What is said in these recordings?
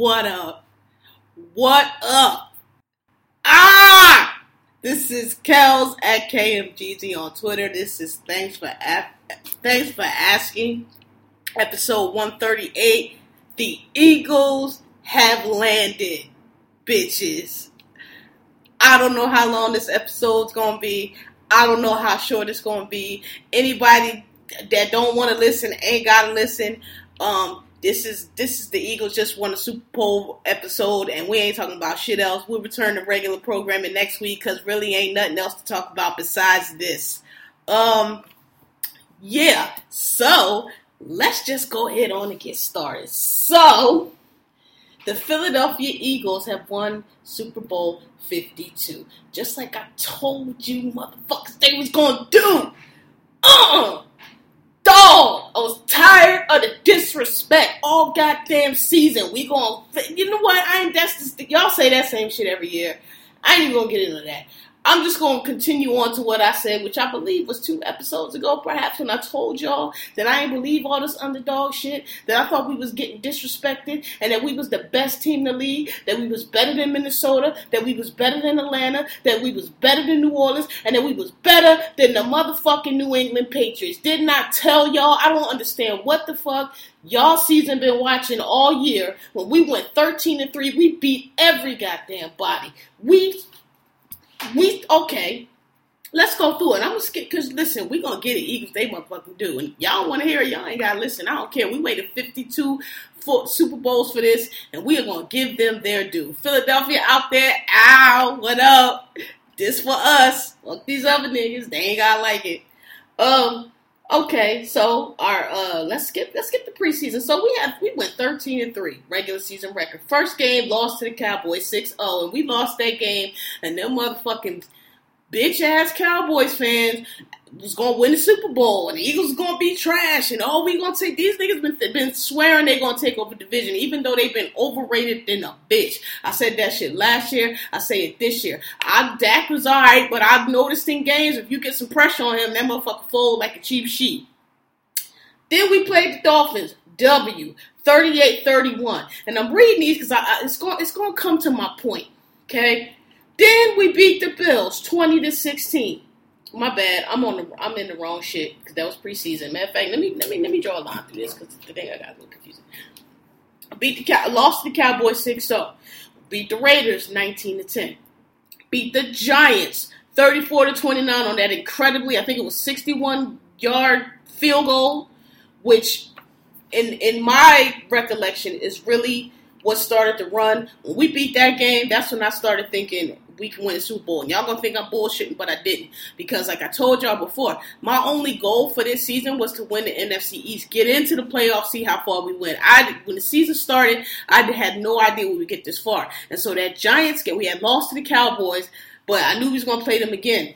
What up? What up? Ah! This is Kels at KMGZ on Twitter. This is thanks for thanks for asking. Episode 138. The Eagles have landed, bitches. I don't know how long this episode's gonna be. I don't know how short it's gonna be. Anybody that don't want to listen ain't gotta listen. Um, this is this is the Eagles just won a Super Bowl episode, and we ain't talking about shit else. We'll return to regular programming next week because really ain't nothing else to talk about besides this. Um, yeah. So let's just go ahead on and get started. So the Philadelphia Eagles have won Super Bowl 52, just like I told you, motherfuckers, they was gonna do. Uh dog. I was tired of the disrespect all goddamn season. We going, you know what? I ain't. That's just, y'all say that same shit every year. I ain't even gonna get into that. I'm just going to continue on to what I said, which I believe was two episodes ago, perhaps, when I told y'all that I ain't believe all this underdog shit, that I thought we was getting disrespected, and that we was the best team in the league, that we was better than Minnesota, that we was better than Atlanta, that we was better than New Orleans, and that we was better than the motherfucking New England Patriots. Did not I tell y'all. I don't understand what the fuck y'all season been watching all year. When we went 13 and 3, we beat every goddamn body. We we okay. Let's go through it. I'm gonna skip because listen, we gonna get it. Eagles, they motherfucking do, and y'all want to hear it. Y'all ain't gotta listen. I don't care. We waited 52 for Super Bowls for this, and we are gonna give them their due. Philadelphia out there, ow, what up? This for us. Fuck these other niggas. They ain't gotta like it. Um. Okay, so our uh let's skip let's skip the preseason. So we have we went 13 and 3, regular season record. First game lost to the Cowboys 6-0 and we lost that game and them motherfucking bitch ass Cowboys fans was gonna win the Super Bowl and the Eagles gonna be trash and oh we gonna take these niggas been been swearing they gonna take over division even though they've been overrated than a bitch. I said that shit last year. I say it this year. I Dak was alright, but I've noticed in games if you get some pressure on him, that motherfucker fold like a cheap sheet. Then we played the Dolphins. W 38-31. And I'm reading these because I it's going it's to come to my point. Okay. Then we beat the Bills 20 to 16. My bad. I'm on the. I'm in the wrong shit because that was preseason. Matter of fact, let me let me let me draw a line through this because thing I got a little confusing. Beat the. Lost the Cowboys six zero. Beat the Raiders nineteen to ten. Beat the Giants thirty four to twenty nine on that incredibly. I think it was sixty one yard field goal, which in in my recollection is really what started the run. When we beat that game, that's when I started thinking we can win the Super Bowl. And y'all gonna think I'm bullshitting, but I didn't. Because like I told y'all before, my only goal for this season was to win the NFC East, get into the playoffs, see how far we went. I when the season started, I had no idea we would get this far. And so that Giants game, we had lost to the Cowboys, but I knew we was gonna play them again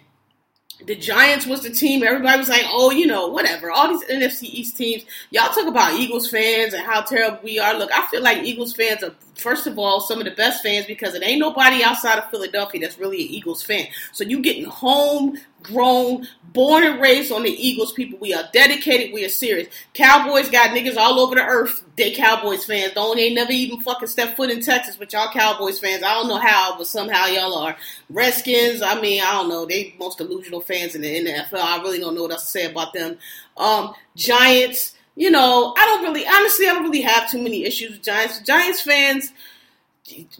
the Giants was the team. Everybody was like, oh, you know, whatever. All these NFC East teams. Y'all talk about Eagles fans and how terrible we are. Look, I feel like Eagles fans are, first of all, some of the best fans because it ain't nobody outside of Philadelphia that's really an Eagles fan. So you getting home grown, born and raised on the Eagles people. We are dedicated. We are serious. Cowboys got niggas all over the earth. They Cowboys fans. Don't they never even fucking step foot in Texas, but y'all Cowboys fans. I don't know how, but somehow y'all are. Redskins, I mean, I don't know. They most delusional fans in the, in the NFL. I really don't know what else to say about them. Um, Giants, you know, I don't really, honestly, I don't really have too many issues with Giants. Giants fans,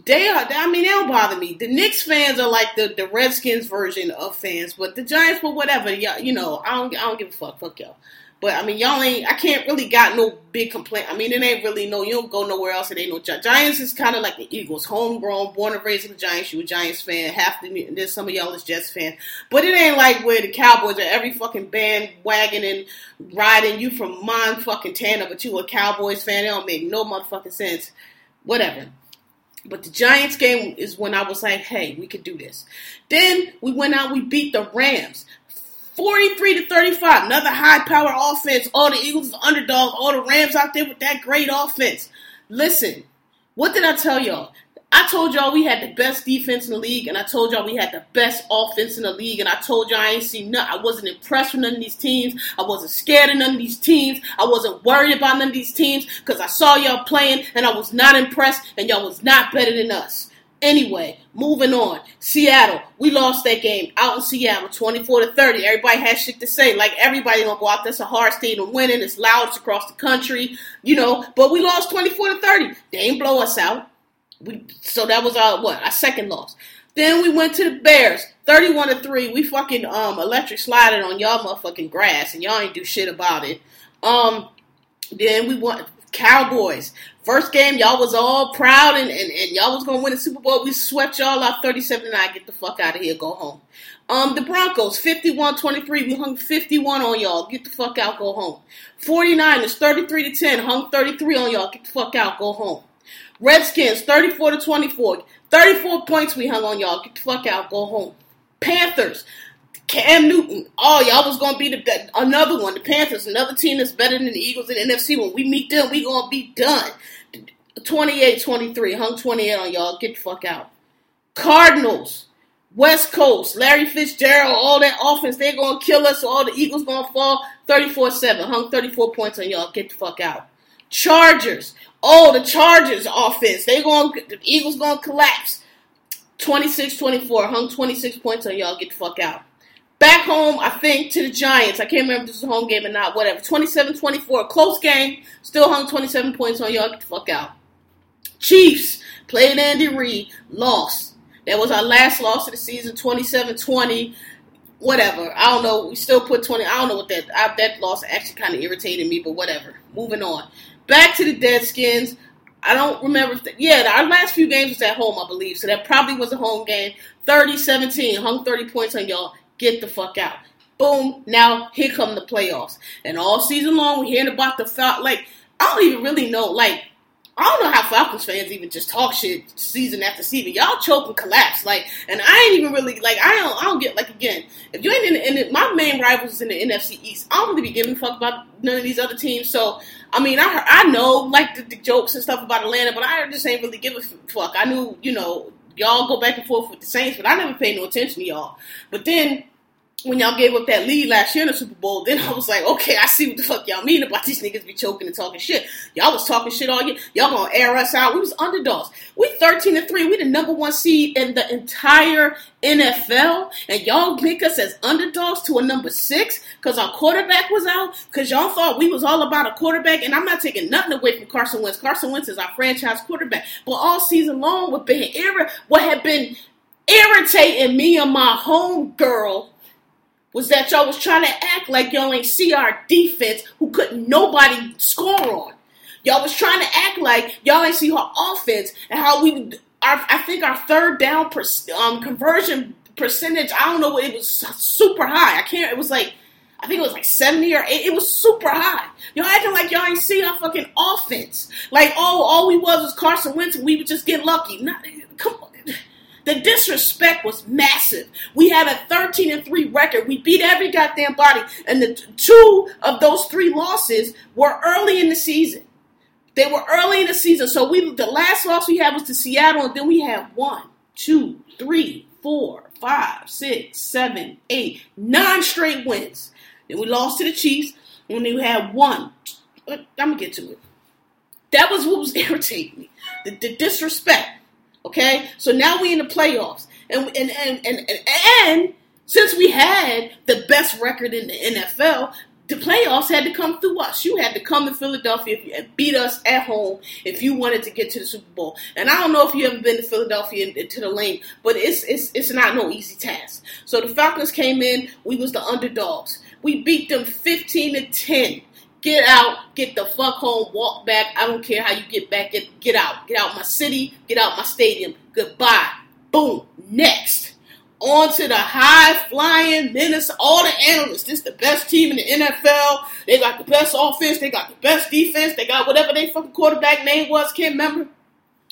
they are. I mean, they don't bother me. The Knicks fans are like the, the Redskins version of fans, but the Giants, but whatever. Y'all, you know, I don't. I don't give a fuck. Fuck y'all. But I mean, y'all ain't. I can't really got no big complaint. I mean, it ain't really no. You don't go nowhere else. It ain't no Giants. Is kind of like the Eagles, homegrown, born and raised in the Giants. You a Giants fan. Half the there's some of y'all is Jets fan. But it ain't like where the Cowboys are every fucking bandwagon and riding you from mine fucking Tana, but you a Cowboys fan. It don't make no motherfucking sense. Whatever. But the Giants game is when I was like, hey, we could do this. Then we went out, we beat the Rams. 43 to 35, another high power offense. All the Eagles underdogs, all the Rams out there with that great offense. Listen, what did I tell y'all? I told y'all we had the best defense in the league, and I told y'all we had the best offense in the league, and I told y'all I ain't seen nothing. I wasn't impressed with none of these teams. I wasn't scared of none of these teams. I wasn't worried about none of these teams because I saw y'all playing, and I was not impressed, and y'all was not better than us. Anyway, moving on. Seattle, we lost that game out in Seattle, 24 to 30. Everybody has shit to say. Like everybody gonna go out That's a hard stadium winning. It's loud. It's across the country, you know. But we lost 24 to 30. They ain't blow us out. We, so that was our what our second loss. Then we went to the Bears, thirty-one to three. We fucking um electric slided on y'all motherfucking grass, and y'all ain't do shit about it. Um, then we went Cowboys. First game, y'all was all proud and, and, and y'all was gonna win the Super Bowl. We swept y'all out 37 and I Get the fuck out of here, go home. Um, the Broncos, 51-23. We hung 51 on y'all. Get the fuck out, go home. 49ers, 33 to 10. Hung 33 on y'all. Get the fuck out, go home. Redskins, 34 to 24. 34 points we hung on y'all. Get the fuck out, go home. Panthers, Cam Newton. Oh, y'all was gonna be the another one. The Panthers, another team that's better than the Eagles in the NFC. When we meet them, we gonna be done. 28-23. Hung 28 on y'all. Get the fuck out. Cardinals. West Coast, Larry Fitzgerald, all that offense, they're gonna kill us. So all the Eagles gonna fall 34-7. Hung 34 points on y'all. Get the fuck out. Chargers. Oh, the Chargers offense. They going the Eagles gonna collapse. 26-24. Hung 26 points on y'all. Get the fuck out. Back home, I think, to the Giants. I can't remember if this was a home game or not. Whatever. 27-24. Close game. Still hung 27 points on y'all. Get the fuck out. Chiefs. Played Andy Reid. Lost. That was our last loss of the season. 27-20 whatever. I don't know. We still put 20. I don't know what that I, that loss actually kind of irritated me, but whatever. Moving on. Back to the Deadskins. I don't remember. The, yeah, our last few games was at home, I believe. So that probably was a home game. 30-17. Hung 30 points on y'all. Get the fuck out. Boom. Now here come the playoffs. And all season long we're hearing about the Fal- like I don't even really know like I don't know how Falcons fans even just talk shit season after season. Y'all choke and collapse, like, and I ain't even really like. I don't. I don't get like again. If you ain't in, in my main rivals is in the NFC East, I don't really be giving a fuck about none of these other teams. So I mean, I I know like the, the jokes and stuff about Atlanta, but I just ain't really give a fuck. I knew you know y'all go back and forth with the Saints, but I never paid no attention to y'all. But then when y'all gave up that lead last year in the Super Bowl, then I was like, okay, I see what the fuck y'all mean about these niggas be choking and talking shit. Y'all was talking shit all year. Y'all gonna air us out. We was underdogs. We 13 and 3. We the number one seed in the entire NFL. And y'all pick us as underdogs to a number six because our quarterback was out. Because y'all thought we was all about a quarterback. And I'm not taking nothing away from Carson Wentz. Carson Wentz is our franchise quarterback. But all season long, what been what had been irritating me and my home girl was that y'all was trying to act like y'all ain't see our defense who couldn't nobody score on. Y'all was trying to act like y'all ain't see our offense and how we, our, I think our third down per, um, conversion percentage, I don't know, it was super high. I can't, it was like, I think it was like 70 or 80. It was super high. Y'all acting like y'all ain't see our fucking offense. Like, oh, all we was was Carson Wentz and we would just get lucky. Not, come on. The disrespect was massive. We had a 13 and 3 record. We beat every goddamn body. And the two of those three losses were early in the season. They were early in the season. So we the last loss we had was to Seattle, and then we had one, two, three, four, five, six, seven, eight, nine straight wins. Then we lost to the Chiefs, and we had one. I'm gonna get to it. That was what was irritating me. The, the disrespect. Okay, so now we in the playoffs, and and and and and, and since we had the best record in the NFL, the playoffs had to come through us. You had to come to Philadelphia and beat us at home if you wanted to get to the Super Bowl. And I don't know if you ever been to Philadelphia to the lane, but it's it's it's not no easy task. So the Falcons came in. We was the underdogs. We beat them fifteen to ten. Get out, get the fuck home, walk back. I don't care how you get back. Get, get out. Get out my city, get out my stadium. Goodbye. Boom. Next. On to the high flying Minnesota. All the analysts. This is the best team in the NFL. They got the best offense. They got the best defense. They got whatever their fucking quarterback name was. Can't remember.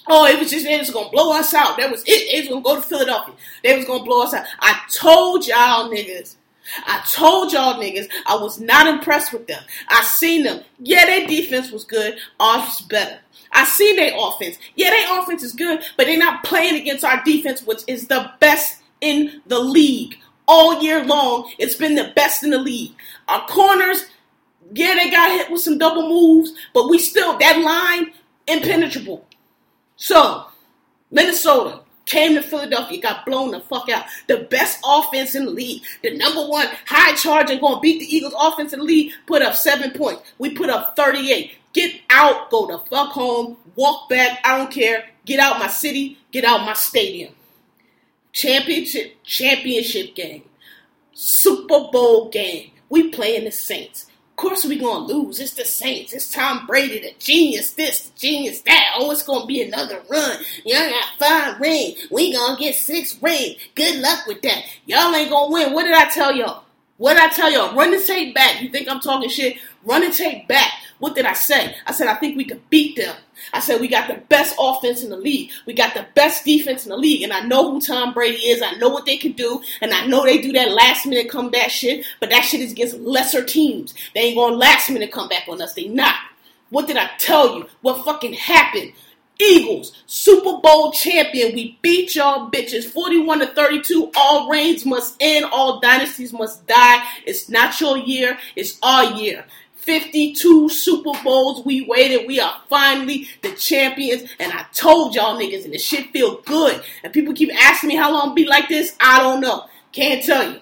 Oh, it was just they was gonna blow us out. That was it. They was gonna go to Philadelphia. They was gonna blow us out. I told y'all niggas I told y'all niggas I was not impressed with them. I seen them. Yeah, their defense was good. Ours was better. I seen their offense. Yeah, their offense is good, but they're not playing against our defense, which is the best in the league. All year long, it's been the best in the league. Our corners, yeah, they got hit with some double moves, but we still, that line, impenetrable. So, Minnesota, came to Philadelphia, got blown the fuck out. The best offense in the league, the number one high charging, going to beat the Eagles offense in the league, put up seven points. We put up 38. Get out, go the fuck home, walk back, I don't care. Get out my city, get out my stadium. Championship, championship game. Super Bowl game. We playing the Saints course we gonna lose. It's the Saints. It's Tom Brady, the genius this, the genius that. Oh, it's gonna be another run. Y'all got five rings. We gonna get six rings. Good luck with that. Y'all ain't gonna win. What did I tell y'all? What did I tell y'all? Run the tape back. You think I'm talking shit? Run the tape back. What did I say? I said I think we could beat them. I said we got the best offense in the league. We got the best defense in the league. And I know who Tom Brady is. I know what they can do. And I know they do that last minute comeback shit. But that shit is against lesser teams. They ain't going to last minute come back on us. They not. What did I tell you? What fucking happened? Eagles, Super Bowl champion. We beat y'all bitches 41 to 32. All reigns must end. All dynasties must die. It's not your year. It's our year. 52 Super Bowls we waited. We are finally the champions. And I told y'all niggas, and the shit feel good. And people keep asking me how long be like this. I don't know. Can't tell you.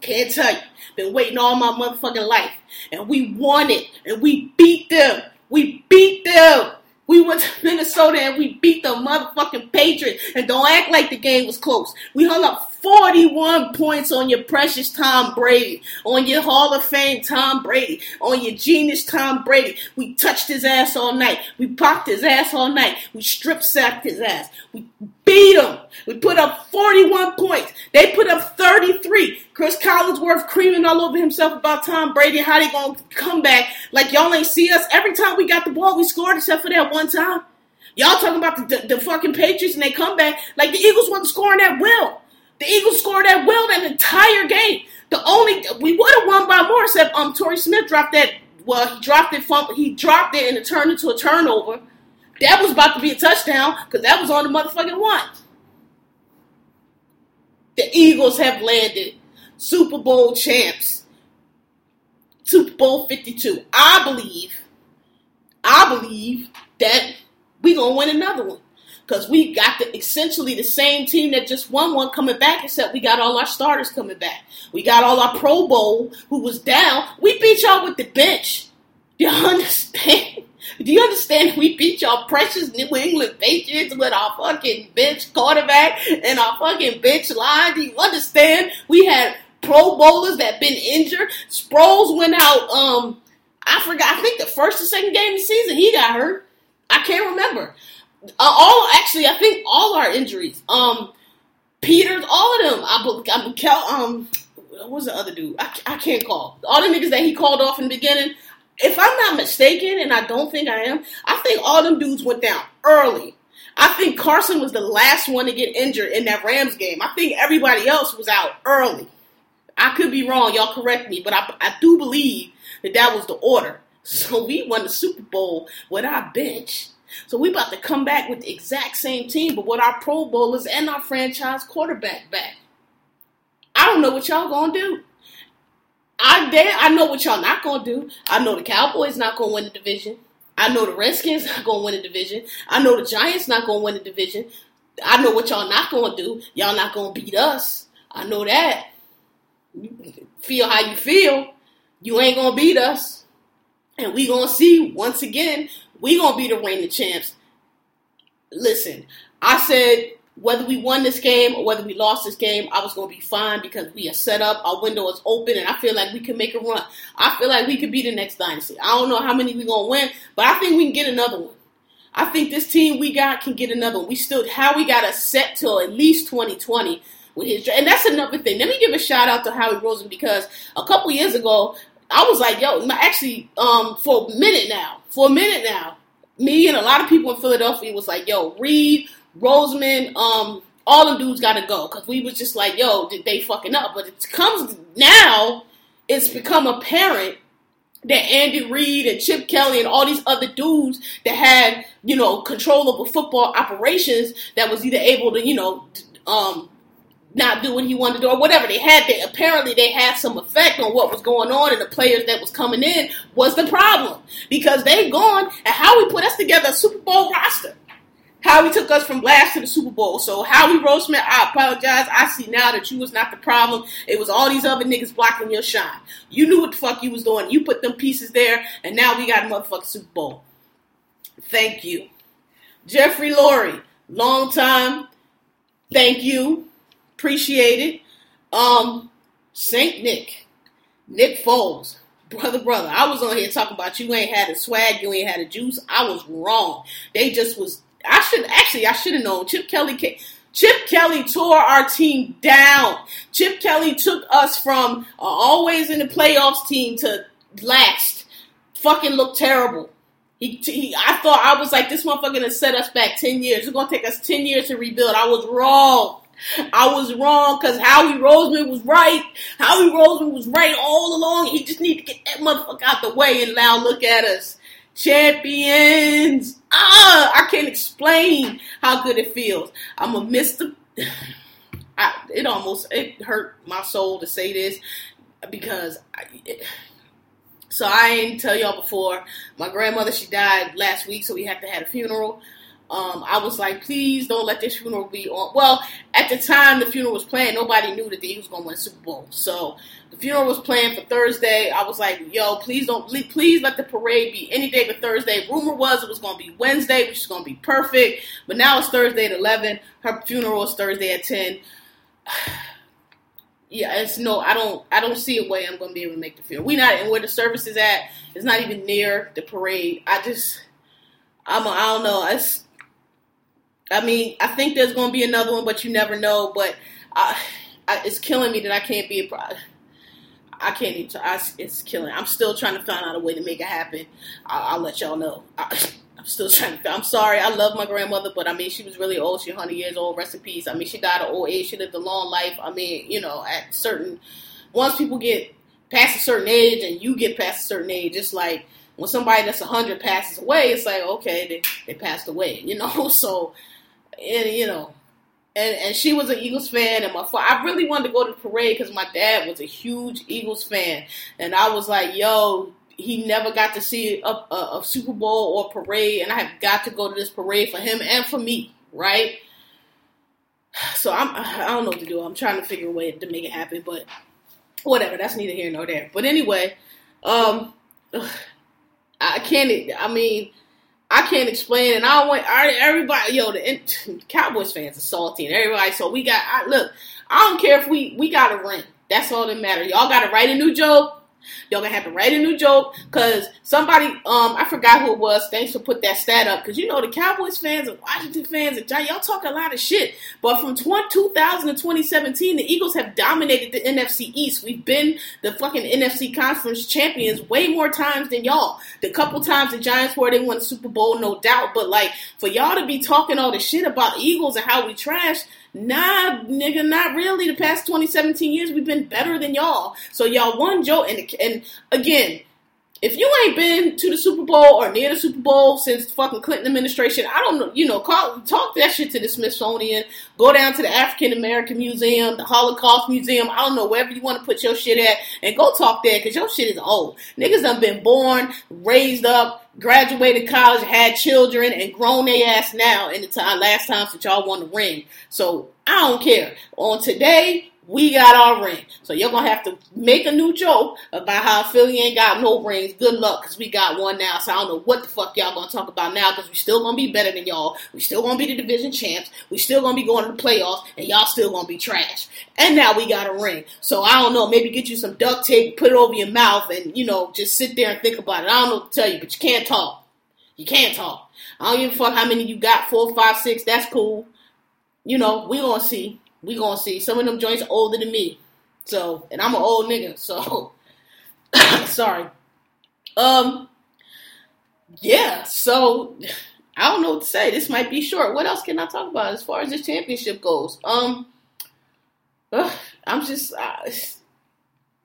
Can't tell you. Been waiting all my motherfucking life. And we won it. And we beat them. We beat them. We went to Minnesota and we beat the motherfucking Patriots. And don't act like the game was close. We hung up 41 points on your precious Tom Brady, on your Hall of Fame Tom Brady, on your genius Tom Brady. We touched his ass all night. We popped his ass all night. We strip sacked his ass. We beat him. We put up 41 points. They put up 33. Chris Collinsworth creaming all over himself about Tom Brady, how they gonna come back. Like y'all ain't see us. Every time we got the ball, we scored except for that one time. Y'all talking about the, the, the fucking Patriots and they come back. Like the Eagles wasn't scoring at will. The Eagles scored at will that entire game. The only we would have won by more except um Torrey Smith dropped that well he dropped it from he dropped it and it turned into a turnover. That was about to be a touchdown because that was on the motherfucking one. The Eagles have landed Super Bowl champs. Super Bowl 52. I believe, I believe that we're gonna win another one because we got the, essentially the same team that just won one coming back, except we got all our starters coming back. We got all our Pro Bowl who was down. We beat y'all with the bench. Do you understand? Do you understand? We beat y'all precious New England Patriots with our fucking bench quarterback and our fucking bench line. Do you understand? We had Pro Bowlers that been injured. Sproles went out. Um, I forgot. I think the first or second game of the season he got hurt. I can't remember. Uh, all actually, I think all our injuries. Um, Peters, all of them. I I'm Kel. Um, what was the other dude? I, I can't call all the niggas that he called off in the beginning. If I'm not mistaken, and I don't think I am, I think all them dudes went down early. I think Carson was the last one to get injured in that Rams game. I think everybody else was out early. I could be wrong. Y'all correct me, but I, I do believe that that was the order. So we won the Super Bowl with our bench. So we about to come back with the exact same team, but with our Pro Bowlers and our franchise quarterback back. I don't know what y'all gonna do. I dare, I know what y'all not gonna do. I know the Cowboys not gonna win the division. I know the Redskins not gonna win the division. I know the Giants not gonna win the division. I know what y'all not gonna do. Y'all not gonna beat us. I know that. feel how you feel. You ain't gonna beat us. And we gonna see once again we gonna be the reigning champs. Listen, I said whether we won this game or whether we lost this game, I was gonna be fine because we are set up, our window is open, and I feel like we can make a run. I feel like we could be the next dynasty. I don't know how many we gonna win, but I think we can get another one. I think this team we got can get another one. We still how we got us set till at least 2020 with his and that's another thing. Let me give a shout out to Howie Roseman because a couple years ago I was like, yo, actually, um, for a minute now, for a minute now, me and a lot of people in Philadelphia was like, yo, Reid, Roseman, um, all them dudes got to go because we was just like, yo, did they fucking up? But it comes now, it's become apparent that Andy Reid and Chip Kelly and all these other dudes that had, you know, control over football operations that was either able to, you know, um, not do what he wanted to do or whatever they had they apparently they had some effect on what was going on and the players that was coming in was the problem because they gone and Howie put us together a super bowl roster how he took us from last to the Super Bowl. So Howie Roseman, I apologize. I see now that you was not the problem. It was all these other niggas blocking your shine. You knew what the fuck you was doing. You put them pieces there, and now we got a motherfucking Super Bowl. Thank you. Jeffrey Lurie, long time. Thank you. Appreciate it. Um, Saint Nick, Nick Foles, brother, brother. I was on here talking about you ain't had a swag, you ain't had a juice. I was wrong. They just was I should actually I should have known. Chip Kelly Chip Kelly tore our team down. Chip Kelly took us from uh, always in the playoffs team to last. Fucking looked terrible. He, he, I thought I was like this motherfucker gonna set us back ten years. It's gonna take us ten years to rebuild. I was wrong. I was wrong because Howie Roseman was right. Howie Roseman was right all along. He just need to get that motherfucker out the way and now look at us champions. Ah, I can't explain how good it feels. I'm a Mister. I, it almost it hurt my soul to say this because I, it, so I didn't tell y'all before. My grandmother she died last week, so we had to have a funeral. Um, I was like, please don't let this funeral be on. Well, at the time the funeral was planned, nobody knew that the Eagles going to win the Super Bowl. So the funeral was planned for Thursday. I was like, yo, please don't, please let the parade be any day but Thursday. Rumor was it was going to be Wednesday, which is going to be perfect. But now it's Thursday at 11. Her funeral is Thursday at 10. yeah, it's no, I don't, I don't see a way I'm going to be able to make the funeral. We not, and where the service is at, it's not even near the parade. I just, I'm, a, I don't know. It's, I mean, I think there's going to be another one, but you never know. But I, I, it's killing me that I can't be a pro. I can't even. I, it's killing. I'm still trying to find out a way to make it happen. I, will let y'all know. I, am still trying to. I'm sorry. I love my grandmother, but I mean, she was really old. She's 100 years old. Rest in peace. I mean, she died of old age. She lived a long life. I mean, you know, at certain once people get past a certain age and you get past a certain age, it's like when somebody that's 100 passes away, it's like okay, they they passed away. You know, so and you know, and and she was an Eagles fan, and my I really wanted to go to the parade because my dad was a huge Eagles fan, and I was like, yo. He never got to see a, a, a Super Bowl or parade, and I have got to go to this parade for him and for me, right? So I'm I don't know what to do. I'm trying to figure a way to make it happen, but whatever. That's neither here nor there. But anyway, um, I can't. I mean, I can't explain, and I want everybody. Yo, the Cowboys fans are salty, and everybody. So we got. I, look, I don't care if we we got a ring. That's all that matters. Y'all got to write a new joke. Y'all gonna have to write a new joke because somebody, um, I forgot who it was. Thanks for put that stat up because you know the Cowboys fans and Washington fans and y'all talk a lot of shit. But from 20, 2000 to 2017, the Eagles have dominated the NFC East. We've been the fucking NFC Conference champions way more times than y'all. The couple times the Giants were, they won the Super Bowl, no doubt. But like for y'all to be talking all the shit about the Eagles and how we trash Nah, nigga, not really. The past 20, 17 years, we've been better than y'all. So y'all won Joe, and and again, if you ain't been to the Super Bowl or near the Super Bowl since the fucking Clinton administration, I don't know, you know, call, talk that shit to the Smithsonian, go down to the African American Museum, the Holocaust Museum, I don't know, wherever you want to put your shit at, and go talk there, because your shit is old. Niggas done been born, raised up, graduated college, had children, and grown their ass now in the time, last time since y'all won the ring. So, I don't care. On today, we got our ring. So you're gonna have to make a new joke about how Philly ain't got no rings. Good luck, cause we got one now. So I don't know what the fuck y'all gonna talk about now, cause we still gonna be better than y'all. We still gonna be the division champs. We still gonna be going to the playoffs, and y'all still gonna be trash. And now we got a ring. So I don't know. Maybe get you some duct tape, put it over your mouth, and you know just sit there and think about it. I don't know what to tell you, but you can't talk. You can't talk. I don't give a fuck how many you got. Four, five, six. That's cool. You know we gonna see. We gonna see. Some of them joints older than me. So, and I'm an old nigga. So, sorry. Um, yeah. So, I don't know what to say. This might be short. What else can I talk about as far as this championship goes? Um, ugh, I'm just, uh,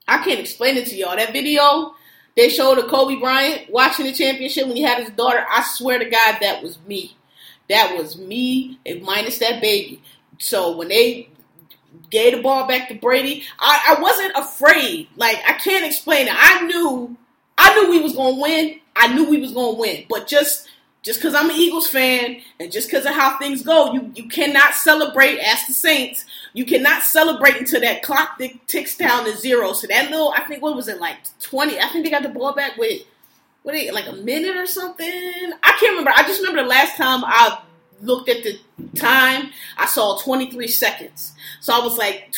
I can't explain it to y'all. That video they showed of Kobe Bryant watching the championship when he had his daughter. I swear to God, that was me. That was me, minus that baby. So when they gave the ball back to Brady, I, I wasn't afraid. Like I can't explain it. I knew, I knew we was gonna win. I knew we was gonna win, but just just because I'm an Eagles fan and just because of how things go, you, you cannot celebrate as the Saints. You cannot celebrate until that clock ticks down to zero. So that little, I think, what was it, like 20? I think they got the ball back with, what, like a minute or something? I can't remember. I just remember the last time I looked at the time, I saw 23 seconds. So I was like,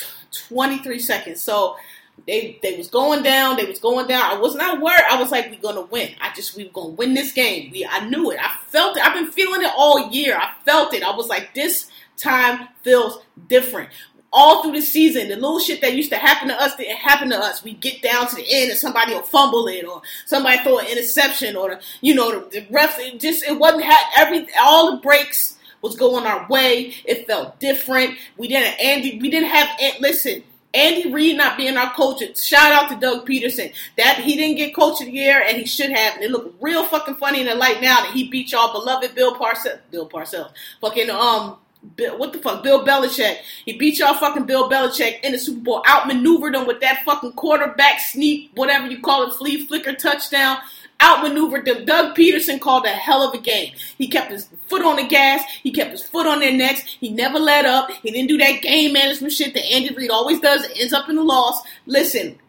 23 seconds. So they they was going down. They was going down. I was not worried. I was like, we're gonna win. I just we gonna win this game. We I knew it. I felt it. I've been feeling it all year. I felt it. I was like, this time feels different. All through the season, the little shit that used to happen to us didn't happen to us. We get down to the end and somebody will fumble it, or somebody throw an interception, or the, you know the, the ref. It just it wasn't had every all the breaks was going our way. It felt different. We didn't Andy. We didn't have. Listen, Andy Reid not being our coach. Shout out to Doug Pederson. That he didn't get coach of the year, and he should have. And it looked real fucking funny in the light now that he beat y'all beloved Bill Parcells. Bill Parcells. Fucking um. Bill, what the fuck? Bill Belichick. He beat y'all fucking Bill Belichick in the Super Bowl. Outmaneuvered him with that fucking quarterback sneak, whatever you call it, flea flicker touchdown outmaneuvered them. Doug Pederson called a hell of a game. He kept his foot on the gas. He kept his foot on their necks. He never let up. He didn't do that game management shit that Andy Reid always does. It ends up in the loss. Listen,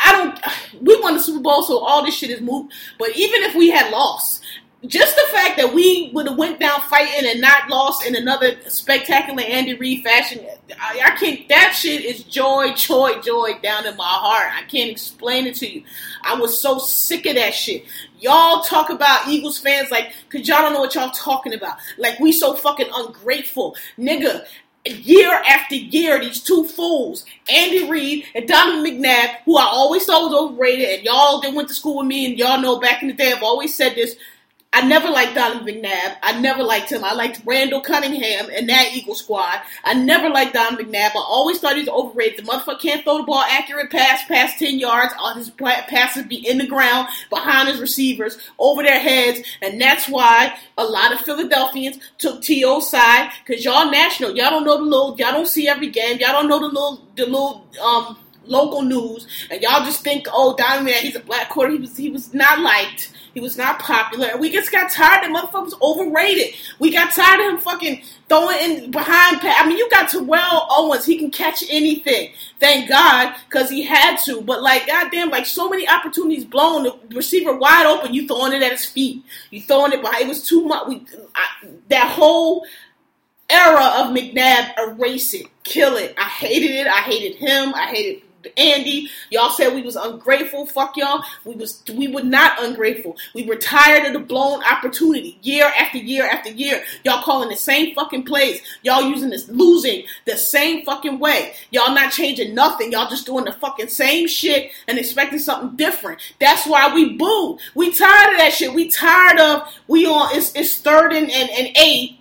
I don't. We won the Super Bowl, so all this shit is moot. But even if we had lost, just the fact that we would have went down fighting and not lost in another spectacular Andy Reid fashion, I, I, can't. That shit is joy, joy, joy down in my heart. I can't explain it to you. I was so sick of that shit. Y'all talk about Eagles fans like, cause y'all don't know what y'all talking about. Like we so fucking ungrateful, nigga year after year, these two fools, Andy Reid and Donovan McNabb, who I always thought was overrated, and y'all that went to school with me, and y'all know back in the day, I've always said this. I never liked Donovan McNabb. I never liked him. I liked Randall Cunningham and that Eagle squad. I never liked Donovan McNabb. I always thought he was overrated. The motherfucker can't throw the ball accurate pass past 10 yards. All his passes be in the ground, behind his receivers, over their heads. And that's why a lot of Philadelphians took T.O. side. Cause y'all national. Y'all don't know the little, y'all don't see every game. Y'all don't know the little, the little, um, local news. And y'all just think, oh, Donovan, McNabb. he's a black quarter. He was, he was not liked. He was not popular. We just got tired that motherfucker was overrated. We got tired of him fucking throwing in behind. I mean, you got Terrell Owens. He can catch anything. Thank God, because he had to. But like, goddamn, like so many opportunities blown. The receiver wide open. You throwing it at his feet. You throwing it behind. It was too much. We I, that whole era of McNabb erase it, kill it. I hated it. I hated him. I hated Andy. Y'all said we was ungrateful. Fuck y'all. We was we were not ungrateful. We were tired of the blown opportunity year after year after year. Y'all calling the same fucking plays. Y'all using this losing the same fucking way. Y'all not changing nothing. Y'all just doing the fucking same shit and expecting something different. That's why we boo. We tired of that shit. We tired of we on it's it's third and, and, and eight,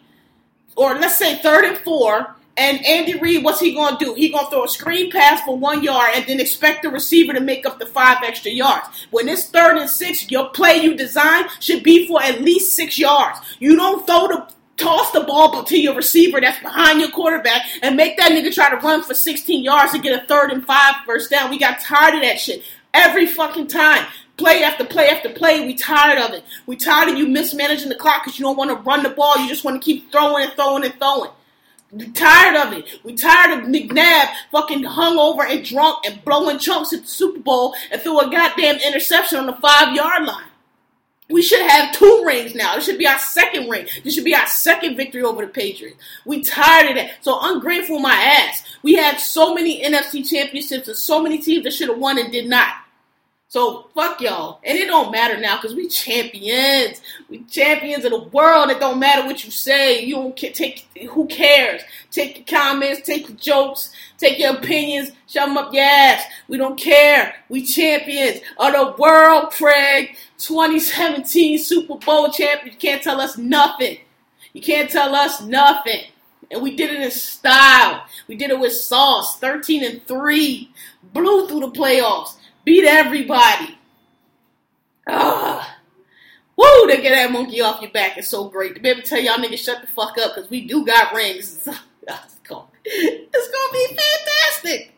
or let's say third and four and Andy Reid, what's he going to do? He going to throw a screen pass for one yard and then expect the receiver to make up the five extra yards. When it's third and six, your play you design should be for at least six yards. You don't throw the toss the ball to your receiver that's behind your quarterback and make that nigga try to run for 16 yards to get a third and five first down. We got tired of that shit every fucking time. Play after play after play, we tired of it. We tired of you mismanaging the clock because you don't want to run the ball. You just want to keep throwing and throwing and throwing. We tired of it. We tired of McNabb fucking hungover and drunk and blowing chunks at the Super Bowl and threw a goddamn interception on the five yard line. We should have two rings now. This should be our second ring. This should be our second victory over the Patriots. We tired of that. So ungrateful my ass. We had so many NFC championships and so many teams that should have won and did not. So fuck y'all. And it don't matter now because we champions. We champions of the world. It don't matter what you say. You don't take who cares? Take your comments, take your jokes, take your opinions, shove them up your ass. We don't care. We champions of the world, Craig. 2017 Super Bowl champions. You can't tell us nothing. You can't tell us nothing. And we did it in style. We did it with sauce. 13 and 3. Blew through the playoffs. Beat everybody. Ah. Woo, to get that monkey off your back is so great. To be able to tell y'all niggas shut the fuck up because we do got rings. It's gonna, it's gonna be fantastic.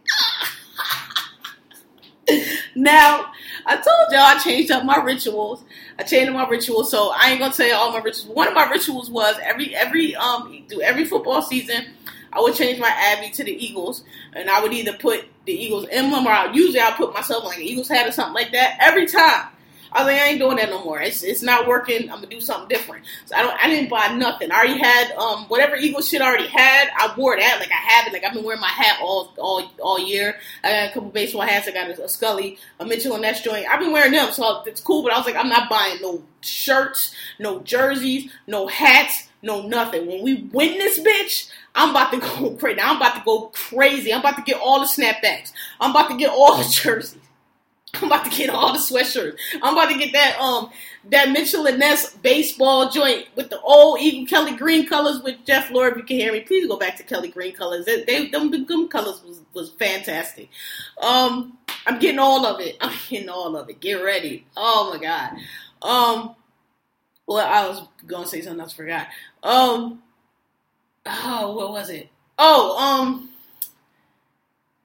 now, I told y'all I changed up my rituals. I changed up my rituals, so I ain't gonna tell you all my rituals. One of my rituals was every every um do every football season. I would change my Abby to the Eagles, and I would either put the Eagles emblem or I, usually I'll put myself like an Eagles hat or something like that every time. I was like, I ain't doing that no more. It's it's not working. I'm gonna do something different. So I don't. I didn't buy nothing. I already had um whatever Eagle shit I already had. I wore that like I have it. Like I've been wearing my hat all all all year. I got a couple baseball hats. I got a, a Scully, a Mitchell and Ness joint. I've been wearing them, so it's cool. But I was like, I'm not buying no shirts, no jerseys, no hats. No nothing. When we win this bitch, I'm about to go crazy. I'm about to go crazy. I'm about to get all the snapbacks. I'm about to get all the jerseys. I'm about to get all the sweatshirts. I'm about to get that um that Mitchell and Ness baseball joint with the old Eagle Kelly green colors with Jeff Lurie. If you can hear me, please go back to Kelly green colors. They, they them, them colors was was fantastic. Um, I'm getting all of it. I'm getting all of it. Get ready. Oh my god. Um, well, I was gonna say something else. Forgot. Um, oh, what was it? Oh, um,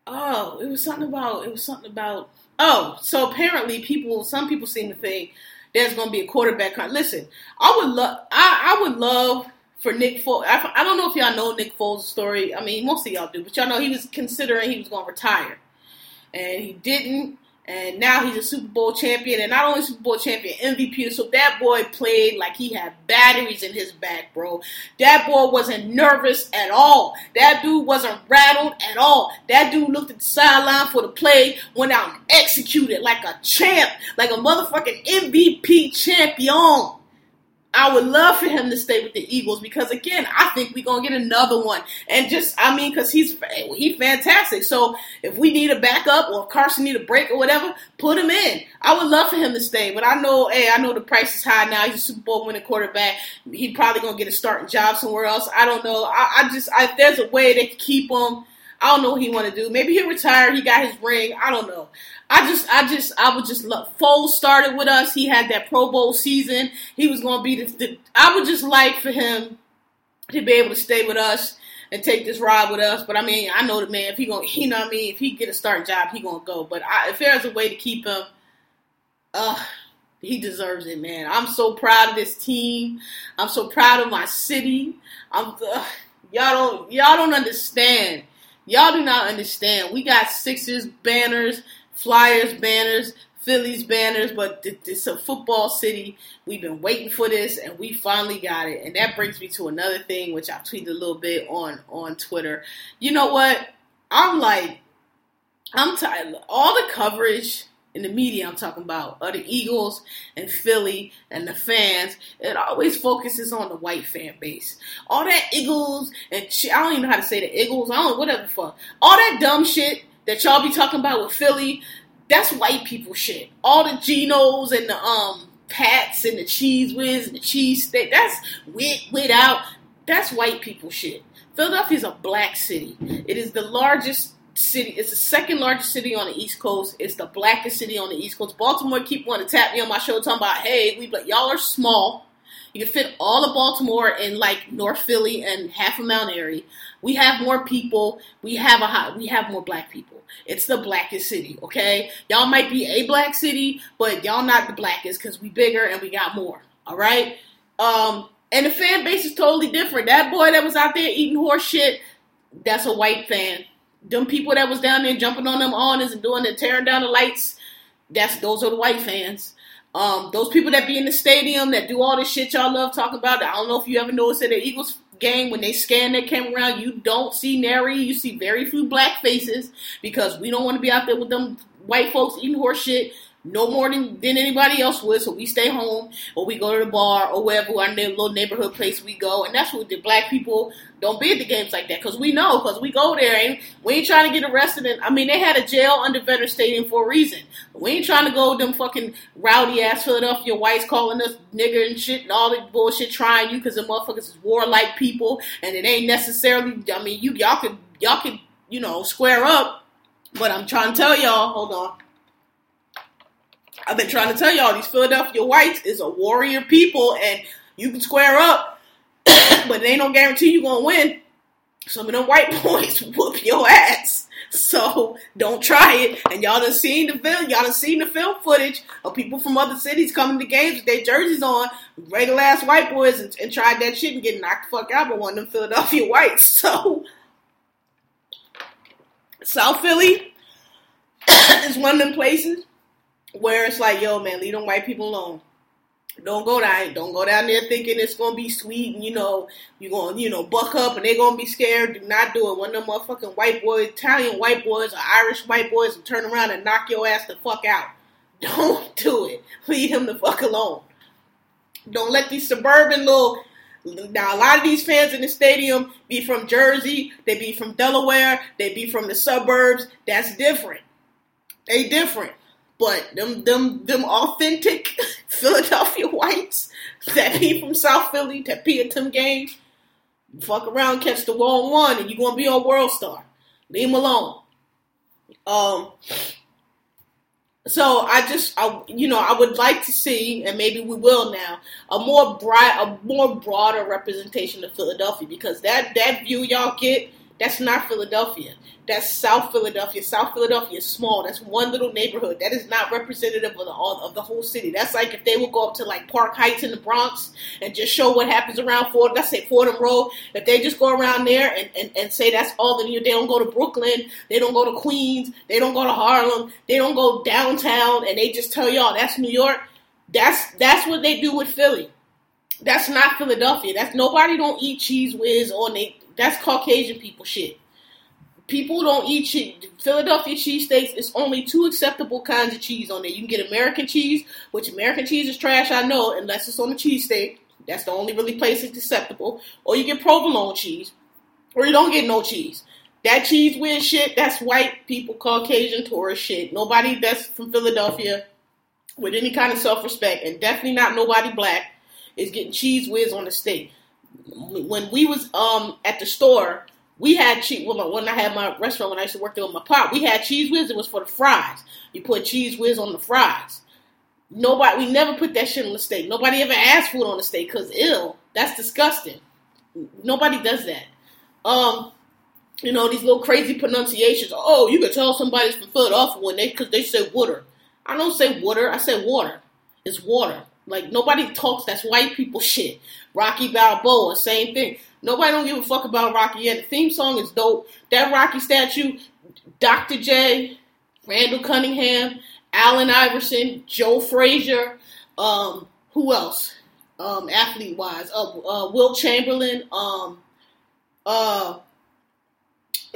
oh, it was something about. It was something about Oh, so apparently people, some people seem to think there's going to be a quarterback. Listen, I would love, I, I would love for Nick Foles. I, I, don't know if y'all know Nick Foles' story. I mean, most of y'all do, but y'all know he was considering he was going to retire, and he didn't and now he's a Super Bowl champion, and not only Super Bowl champion, MVP. So that boy played like he had batteries in his back, bro. That boy wasn't nervous at all. That dude wasn't rattled at all. That dude looked at the sideline for the play, went out and executed like a champ, like a motherfucking MVP champion. I would love for him to stay with the Eagles because again, I think we're gonna get another one. And just, I mean, because he's he's fantastic. So if we need a backup or Carson need a break or whatever, put him in. I would love for him to stay, but I know, hey, I know the price is high now. He's a Super Bowl winning quarterback. He's probably gonna get a starting job somewhere else. I don't know. I, I just, I, there's a way they keep him. I don't know what he want to do. Maybe he'll retire. He got his ring. I don't know. I just, I just, I would just love. Foles started with us. He had that Pro Bowl season. He was going to be the, the. I would just like for him to be able to stay with us and take this ride with us. But I mean, I know the man. If he going, you know what I mean. If he get a starting job, he gonna go. But I, if there's a way to keep him, uh, he deserves it, man. I'm so proud of this team. I'm so proud of my city. I'm. Uh, y'all don't, y'all don't understand. Y'all do not understand. We got Sixers banners Flyers banners, Phillies banners, but it's a football city. We've been waiting for this, and we finally got it. And that brings me to another thing, which I tweeted a little bit on on Twitter. You know what? I'm like, I'm tired. All the coverage in the media I'm talking about of the Eagles and Philly and the fans, it always focuses on the white fan base. All that Eagles and I don't even know how to say the Eagles. I don't whatever the fuck. All that dumb shit that y'all be talking about with Philly, that's white people shit. All the Genos and the um Pats and the Cheez Whiz and the cheese steak, that's wit without that's white people shit. Philadelphia is a black city. It is the largest city. It's the second largest city on the East Coast. It's the blackest city on the East Coast. Baltimore keep wanting to tap me on my show talking about, hey, we but y'all are small. You can fit all of Baltimore in like North Philly and half of Mount Airy. We have more people. We have a high, we have more black people. It's the blackest city, okay? Y'all might be a black city, but y'all not the blackest because we bigger and we got more. All right. Um, and the fan base is totally different. That boy that was out there eating horse shit, that's a white fan. Them people that was down there jumping on them honors and doing the tearing down the lights, that's those are the white fans. Um, those people that be in the stadium that do all this shit y'all love talking about. I don't know if you ever noticed that the Eagles game when they scan their camera around, you don't see nary, you see very few black faces because we don't want to be out there with them white folks eating horse shit. No more than, than anybody else would. So we stay home or we go to the bar or wherever our little neighborhood place we go. And that's what the black people don't be at the games like that because we know because we go there and we ain't trying to get arrested. And I mean, they had a jail under Veterans Stadium for a reason. We ain't trying to go them fucking rowdy ass Philadelphia whites calling us nigger and shit and all the bullshit trying you because the motherfuckers is warlike people and it ain't necessarily. I mean, you y'all could y'all could you know square up. But I'm trying to tell y'all, hold on. I've been trying to tell y'all these Philadelphia whites is a warrior people, and you can square up, but ain't no guarantee you gonna win. Some of them white boys whoop your ass. So don't try it. And y'all done seen the film. Y'all done seen the film footage of people from other cities coming to games with their jerseys on, regular ass white boys, and, and tried that shit and get knocked the fuck out by one of them Philadelphia whites. So South Philly is one of them places where it's like, yo, man, leave them white people alone. Don't go down. Don't go down there thinking it's gonna be sweet and you know you're gonna you know buck up and they're gonna be scared. Do not do it. One of them motherfucking white boys, Italian white boys or Irish white boys, will turn around and knock your ass the fuck out. Don't do it. Leave him the fuck alone. Don't let these suburban little. Now a lot of these fans in the stadium be from Jersey. They be from Delaware. They be from the suburbs. That's different. They different. But them them them authentic Philadelphia whites that be from South Philly that be at them games, fuck around, catch the wrong one, and you gonna be on World Star. Leave them alone. Um. So I just, I, you know, I would like to see, and maybe we will now, a more bright, a more broader representation of Philadelphia because that that view y'all get, that's not Philadelphia. That's South Philadelphia. South Philadelphia is small. That's one little neighborhood. That is not representative of the of the whole city. That's like if they would go up to like Park Heights in the Bronx and just show what happens around Ford. Let's say Fordham Road. If they just go around there and, and, and say that's all the new, they don't go to Brooklyn, they don't go to Queens, they don't go to Harlem, they don't go downtown, and they just tell y'all that's New York. That's that's what they do with Philly. That's not Philadelphia. That's nobody don't eat Cheez Whiz on they. That's Caucasian people shit people don't eat cheese. Philadelphia cheesesteaks it's only two acceptable kinds of cheese on there. You can get American cheese, which American cheese is trash, I know, unless it's on a cheesesteak. That's the only really place it's acceptable. Or you get provolone cheese, or you don't get no cheese. That Cheez Whiz shit, that's white people, Caucasian tourist shit. Nobody that's from Philadelphia with any kind of self respect, and definitely not nobody black, is getting Cheez Whiz on the steak. When we was um at the store, we had cheese when I had my restaurant when I used to work there with my pop. We had Cheez Whiz. It was for the fries. You put Cheez Whiz on the fries. Nobody, we never put that shit on the steak. Nobody ever asked it on the steak because ill. That's disgusting. Nobody does that. Um, you know these little crazy pronunciations. Oh, you can tell somebody's from Philadelphia when they because they say water. I don't say water. I say water. It's water. Like nobody talks. That's white people shit. Rocky Balboa, same thing. Nobody don't give a fuck about Rocky yet. The theme song is dope. That Rocky statue, Dr. J, Randall Cunningham, Allen Iverson, Joe Frazier, um, who else? Um, athlete wise, uh, uh, Wilt Chamberlain, um, uh,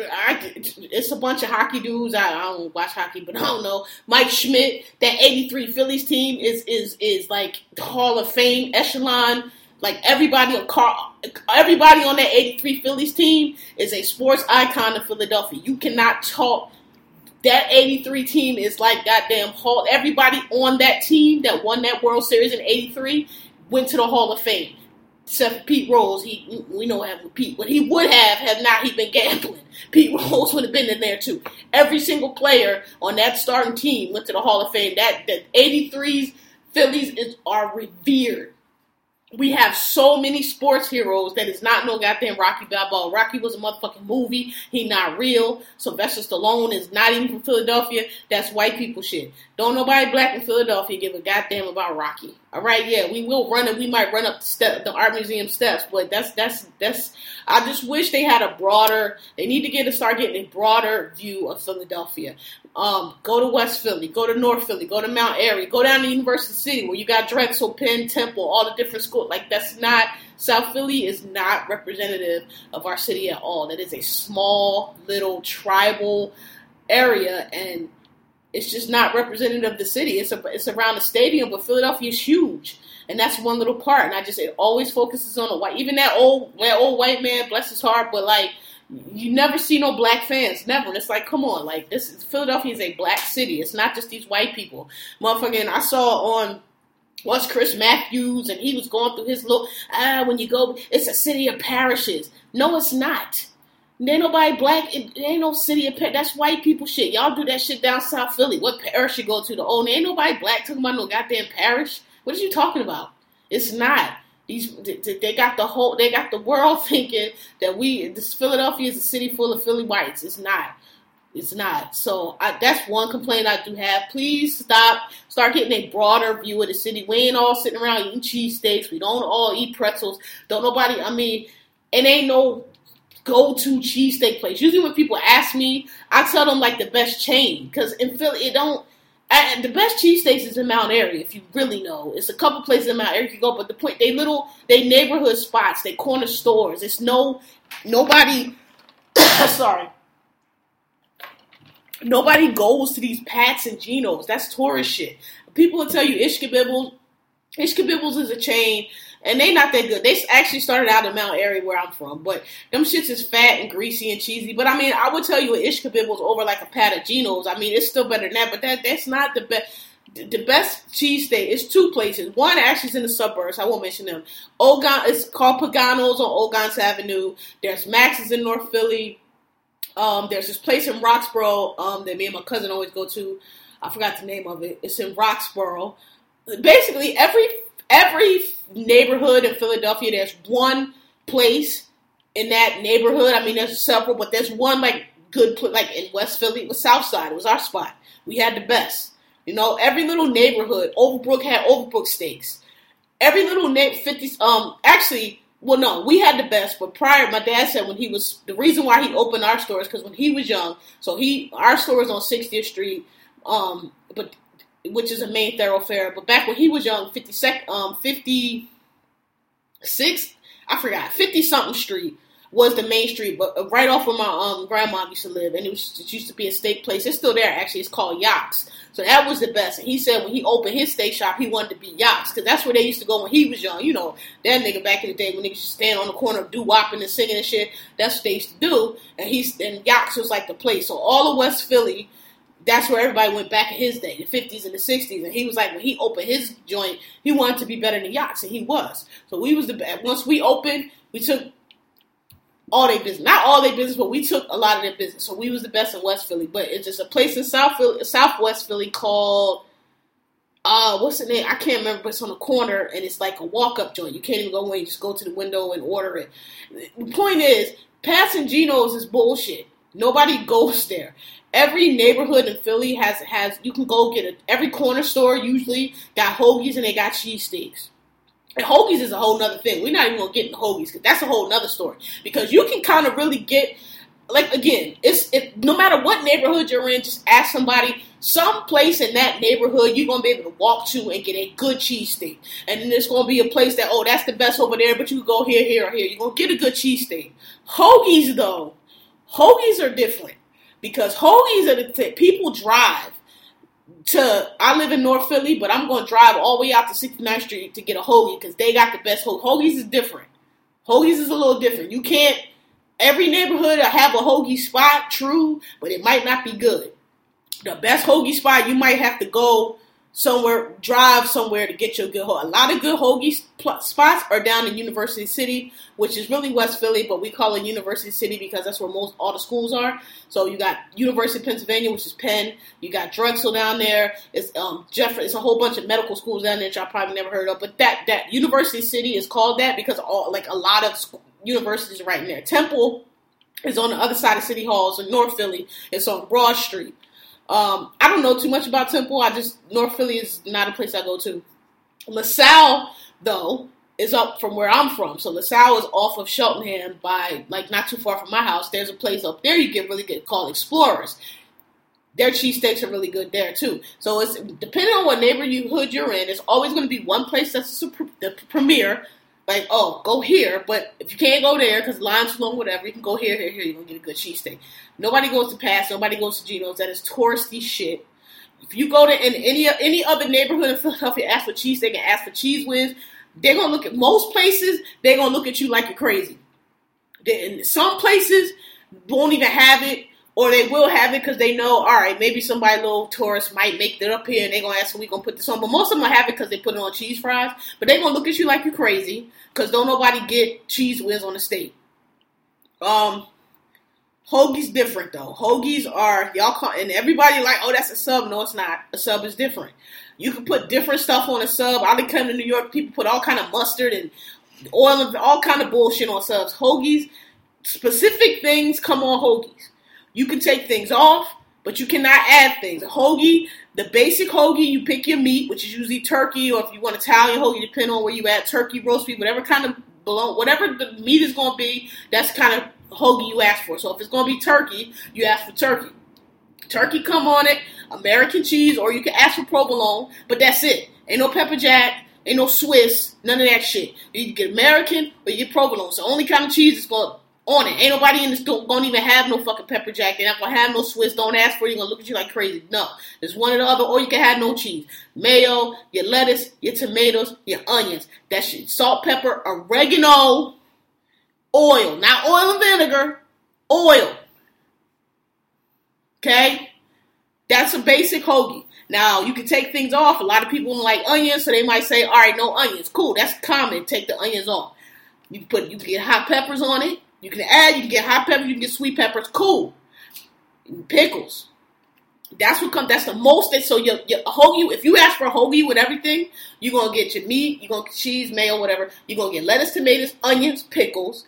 I, it's a bunch of hockey dudes. I, I, don't watch hockey, but I don't know. Mike Schmidt, that '83 Phillies team is is is like Hall of Fame echelon. Like everybody on car, everybody on that '83 Phillies team is a sports icon of Philadelphia. You cannot talk. That '83 team is like goddamn Hall. Everybody on that team that won that World Series in '83 went to the Hall of Fame except Pete Rose, he we know him with Pete. What he would have had not he been gambling. Pete Rose would have been in there too. Every single player on that starting team went to the Hall of Fame. That the 83's Phillies is, are revered we have so many sports heroes that is not no goddamn Rocky Balboa. Rocky was a motherfucking movie. He not real. Sylvester Stallone is not even from Philadelphia. That's white people shit. Don't nobody black in Philadelphia give a goddamn about Rocky. All right, yeah, we will run it. We might run up the step, the art museum steps, but that's that's that's. I just wish they had a broader. They need to get to start getting a broader view of Philadelphia. Um, go to West Philly, go to North Philly, go to Mount Airy, go down to University City where you got Drexel, Penn, Temple, all the different schools. Like that's not South Philly is not representative of our city at all. That is a small little tribal area, and it's just not representative of the city. It's a, it's around the stadium, but Philadelphia is huge, and that's one little part. And I just it always focuses on the white. Even that old that old white man, bless his heart, but like you never see no black fans, never. And it's like, come on, like this is Philadelphia is a black city. It's not just these white people, motherfucking. I saw on what's Chris Matthews, and he was going through his look. Ah, when you go, it's a city of parishes. No, it's not. Ain't nobody black. It, ain't no city of. That's white people shit. Y'all do that shit down South Philly. What parish you go to? The old ain't nobody black talking about no goddamn parish. What are you talking about? It's not. These they got the whole they got the world thinking that we this Philadelphia is a city full of Philly whites. It's not. It's not. So I, that's one complaint I do have. Please stop. Start getting a broader view of the city. We ain't all sitting around eating cheesesteaks. We don't all eat pretzels. Don't nobody. I mean, it ain't no go-to cheesesteak place. Usually when people ask me, I tell them like the best chain because in Philly it don't. And the best cheesesteaks is in Mount Airy, if you really know. It's a couple places in Mount Airy you go, but the point they little they neighborhood spots, they corner stores. It's no nobody. sorry. Nobody goes to these Pats and Genos. That's tourist shit. People will tell you Ishkabibbles. Ishkabibbles is a chain and they not that good. They actually started out in Mount Airy where I'm from, but them shits is fat and greasy and cheesy. But I mean, I would tell you an ish kebab was over like a pat of Geno's. I mean, it's still better than that, but that that's not the best. The best cheesesteak is two places. One actually is in the suburbs. I won't mention them. Ogon, it's called Pagano's on Ogontz Avenue. There's Max's in North Philly. Um, there's this place in Roxborough um, that me and my cousin always go to. I forgot the name of it. It's in Roxborough. Basically, every every neighborhood in Philadelphia, there's one place in that neighborhood. I mean, there's several, but there's one like good, like in West Philly, it was South Side. It was our spot. We had the best. You know, every little neighborhood, Overbrook had Overbrook steaks. Every little 50, um, actually, well, no, we had the best, but prior, my dad said when he was, the reason why he opened our stores, because when he was young, so he, our store was on 60th Street, um, but which is a main thoroughfare. But back when he was young, 50 sec, um, 56, I forgot, 50 something street was the main street, but uh, right off where my um, grandma used to live, and it was it used to be a steak place. It's still there actually. It's called Yaks. So that was the best. And he said when he opened his steak shop, he wanted to be Yaks because that's where they used to go when he was young. You know that nigga back in the day when they used to stand on the corner do wopping and singing and shit. That's what they used to do. And he's and Yaks was like the place. So all of West Philly that's where everybody went back in his day, the 50s and the 60s. And he was like, when he opened his joint, he wanted to be better than Yaks, and he was. So we was the best. Once we opened, we took all their business. Not all their business, but we took a lot of their business. So we was the best in West Philly. But it's just a place in South Philly, Southwest Philly called uh what's the name? I can't remember, but it's on the corner and it's like a walk up joint. You can't even go in, you just go to the window and order it. The point is, Pats and Geno's is bullshit. Nobody goes there every neighborhood in Philly has has you can go get it. Every corner store usually got hoagies and they got cheesesteaks. And hoagies is a whole nother thing. We're not even gonna get into hoagies because that's a whole nother story. Because you can kind of really get like again, it's it, no matter what neighborhood you're in, just ask somebody. Some place in that neighborhood you're gonna be able to walk to and get a good cheesesteak, and then there's gonna be a place that oh that's the best over there, but you go here, here, or here. You're gonna get a good cheesesteak. Hoagies though, hoagies are different because hoagies are the t- people drive to. I live in North Philly, but I'm going to drive all the way out to 69th Street to get a hoagie because they got the best hoagie. Hoagies is different. Hoagies is a little different. You can't. Every neighborhood have a hoagie spot, true, but it might not be good. The best hoagie spot you might have to go somewhere, drive somewhere to get your good hoagie. A lot of good hoagie spots are down in University City, which is really West Philly, but we call it University City because that's where most all the schools are. So you got University of Pennsylvania, which is Penn. You got Drexel down there. It's um Jeffrey. It's a whole bunch of medical schools down there, which I probably never heard of. But that that University City is called that because all like a lot of universities right in there. Temple is on the other side of City Halls in North Philly. It's on Broad Street. Um, I don't know too much about Temple. I just North Philly is not a place I go to. LaSalle, though, is up from where I'm from. So LaSalle is off of Cheltenham by like not too far from my house. There's a place up there you get really good called Explorers. Their cheesesteaks are really good there too. So it's depending on what neighborhood you're in, it's always going to be one place that's the premier like, oh, go here, but if you can't go there because line's long, whatever, you can go here, here, here. You're gonna get a good cheesesteak. Nobody goes to Pat's. Nobody goes to Geno's. That is touristy shit. If you go to in any any other neighborhood in Philadelphia, ask for cheese, they can ask for Cheez Whiz. They're gonna look at most places. They're gonna look at you like you're crazy. In some places won't even have it, or they will have it because they know, all right, maybe somebody little tourist might make it up here, and they're gonna ask, so we gonna put this on. But most of them have it because they put it on cheese fries. But they're gonna look at you like you're crazy because don't nobody get Cheez Whiz on the state. Um, hoagies different though. Hoagies are y'all call, and everybody like, oh, that's a sub. No, it's not. A sub is different. You can put different stuff on a sub. I come to New York, people put all kind of mustard and oil and all kind of bullshit on subs. Hoagies, specific things come on hoagies. You can take things off, but you cannot add things. A hoagie, the basic hoagie, you pick your meat, which is usually turkey, or if you want Italian hoagie, depending on where you at, turkey, roast beef, whatever kind of below, whatever the meat is going to be, that's kind of hoagie you ask for. So if it's going to be turkey, you ask for turkey. Turkey come on it, American cheese, or you can ask for provolone, but that's it. Ain't no pepper jack, ain't no Swiss, none of that shit. You get American or you get provolone. The only kind of cheese is going on it. Ain't nobody in the store gonna even have no fucking pepper jack. They're not gonna have no Swiss. Don't ask for it. You're gonna look at you like crazy. No. It's one or the other, or you can have no cheese. Mayo, your lettuce, your tomatoes, your onions. That shit. Salt, pepper, oregano, oil. Not oil and vinegar. Oil. Okay? That's a basic hoagie. Now you can take things off. A lot of people don't like onions, so they might say, "All right, no onions." Cool, that's common. Take the onions off. You put you can get hot peppers on it. You can add. You can get hot pepper. You can get sweet peppers. Cool. Pickles. That's what comes. That's the most. That, so your, your hoagie. If you ask for a hoagie with everything, you're gonna get your meat. You're gonna get cheese, mayo, whatever. You're gonna get lettuce, tomatoes, onions, pickles,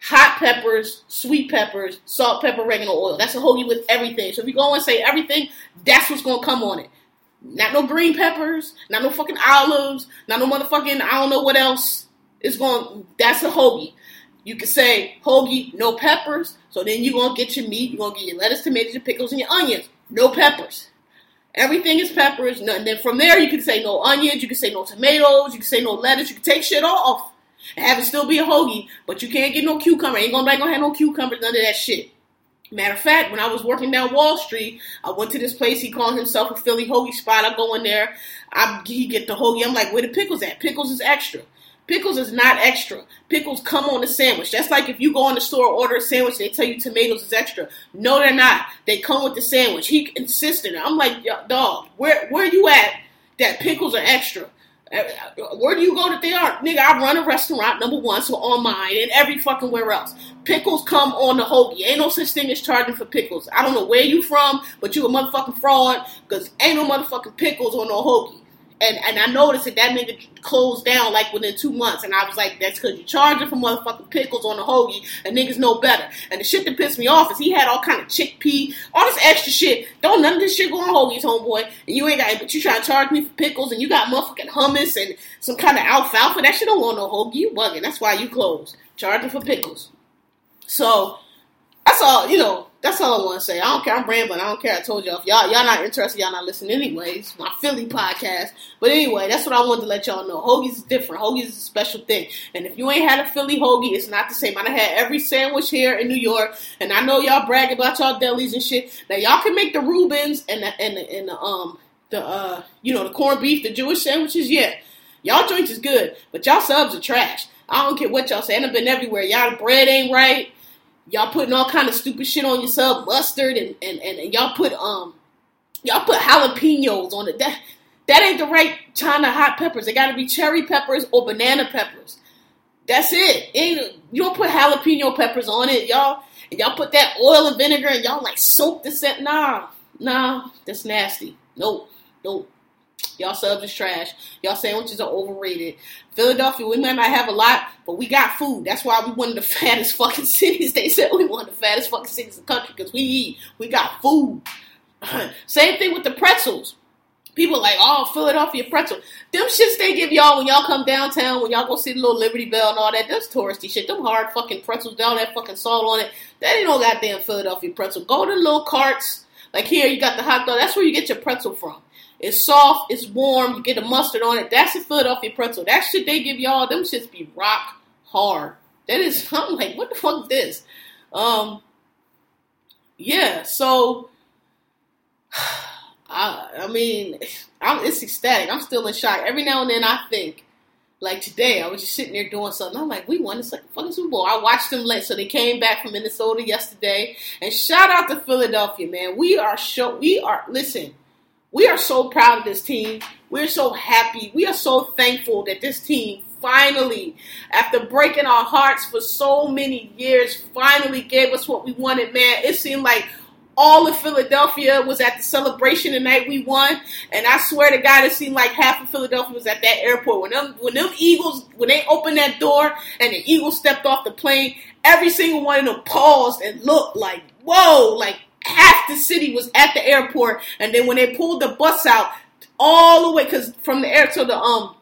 hot peppers, sweet peppers, salt, pepper, oregano, oil. That's a hoagie with everything. So if you go and say everything, that's what's gonna come on it. Not no green peppers, not no fucking olives, not no motherfucking I don't know what else. It's going that's a hoagie. You can say hoagie, no peppers. So then you're gonna get your meat, you're gonna get your lettuce, tomatoes, your pickles, and your onions. No peppers. Everything is peppers. And then from there you can say no onions, you can say no tomatoes, you can say no lettuce, you can take shit off and have it still be a hoagie, but you can't get no cucumber. Ain't gonna, gonna have no cucumbers, none of that shit. Matter of fact, when I was working down Wall Street, I went to this place. He called himself a Philly hoagie spot. I go in there. I he get the hoagie. I'm like, where the pickles at? Pickles is extra. Pickles is not extra. Pickles come on the sandwich. That's like if you go in the store order a sandwich, they tell you tomatoes is extra. No, they're not. They come with the sandwich. He insisted. I'm like, dog, where where you at? That pickles are extra. Uh, where do you go that they aren't? Nigga, I run a restaurant, number one, so on mine and every fucking where else. Pickles come on the hoagie. Ain't no such thing as charging for pickles. I don't know where you from, but you a motherfucking fraud, because ain't no motherfucking pickles on no hoagie. And and I noticed that that nigga closed down like within two months, and I was like, that's because you charging for motherfucking pickles on the hoagie, and niggas know better. And the shit that pissed me off is he had all kind of chickpea, all this extra shit. Don't none of this shit go on hoagies, homeboy. And you ain't got, but you trying to charge me for pickles, and you got motherfucking hummus and some kind of alfalfa. That shit don't want no hoagie. You bugging. That's why you closed. Charging for pickles. So that's all. You know, that's all I want to say. I don't care. I'm rambling. I don't care. I told y'all. If y'all y'all not interested, y'all not listening anyways. My Philly podcast. But anyway, that's what I wanted to let y'all know. Hoagies is different. Hoagies is a special thing. And if you ain't had a Philly hoagie, it's not the same. I had every sandwich here in New York, and I know y'all brag about y'all delis and shit. Now y'all can make the Reubens and the and the, and the um the uh you know the corned beef, the Jewish sandwiches. Yeah, y'all joints is good, but y'all subs are trash. I don't care what y'all say. I've been everywhere. Y'all bread ain't right y'all putting all kind of stupid shit on your sub, mustard, and, and, and, and y'all put um y'all put jalapenos on it. That that ain't the right China hot peppers. They got to be cherry peppers or banana peppers. That's it. Ain't you don't put jalapeno peppers on it, y'all. And y'all put that oil and vinegar and y'all like soak the scent. Nah, nah, that's nasty. Nope, nope. Y'all subs is trash. Y'all sandwiches are overrated. Philadelphia, we might not have a lot, but we got food. That's why we one of the fattest fucking cities. They said we one of the fattest fucking cities in the country because we eat. We got food. Same thing with the pretzels. People like, oh, Philadelphia pretzel. Them shits they give y'all when y'all come downtown, when y'all go see the little Liberty Bell and all that. That's touristy shit. Them hard fucking pretzels down that fucking salt on it. That ain't no goddamn Philadelphia pretzel. Go to little carts. Like here, you got the hot dog. That's where you get your pretzel from. It's soft, it's warm, you get a mustard on it. That's a Philadelphia pretzel. That shit they give y'all, them shits be rock hard. That is, I'm like, what the fuck is this? Um, yeah, so, I, I mean, I'm, it's ecstatic. I'm still in shock. Every now and then I think, like today, I was just sitting there doing something. I'm like, we won this fucking Super Bowl. I watched them late, so they came back from Minnesota yesterday. And shout out to Philadelphia, man. We are show. We are listen. We are so proud of this team. We're so happy. We are so thankful that this team finally, after breaking our hearts for so many years, finally gave us what we wanted, man. It seemed like all of Philadelphia was at the celebration the night we won, and I swear to God, it seemed like half of Philadelphia was at that airport when them when them Eagles when they opened that door and the Eagles stepped off the plane. Every single one of them paused and looked like, whoa, like half the city was at the airport, and then when they pulled the bus out all the way, because from the air to the um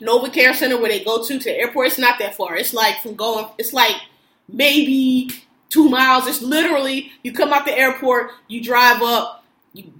NovaCare Center where they go to to the airport, it's not that far. It's like from going, it's like maybe two miles. It's literally you come out the airport, you drive up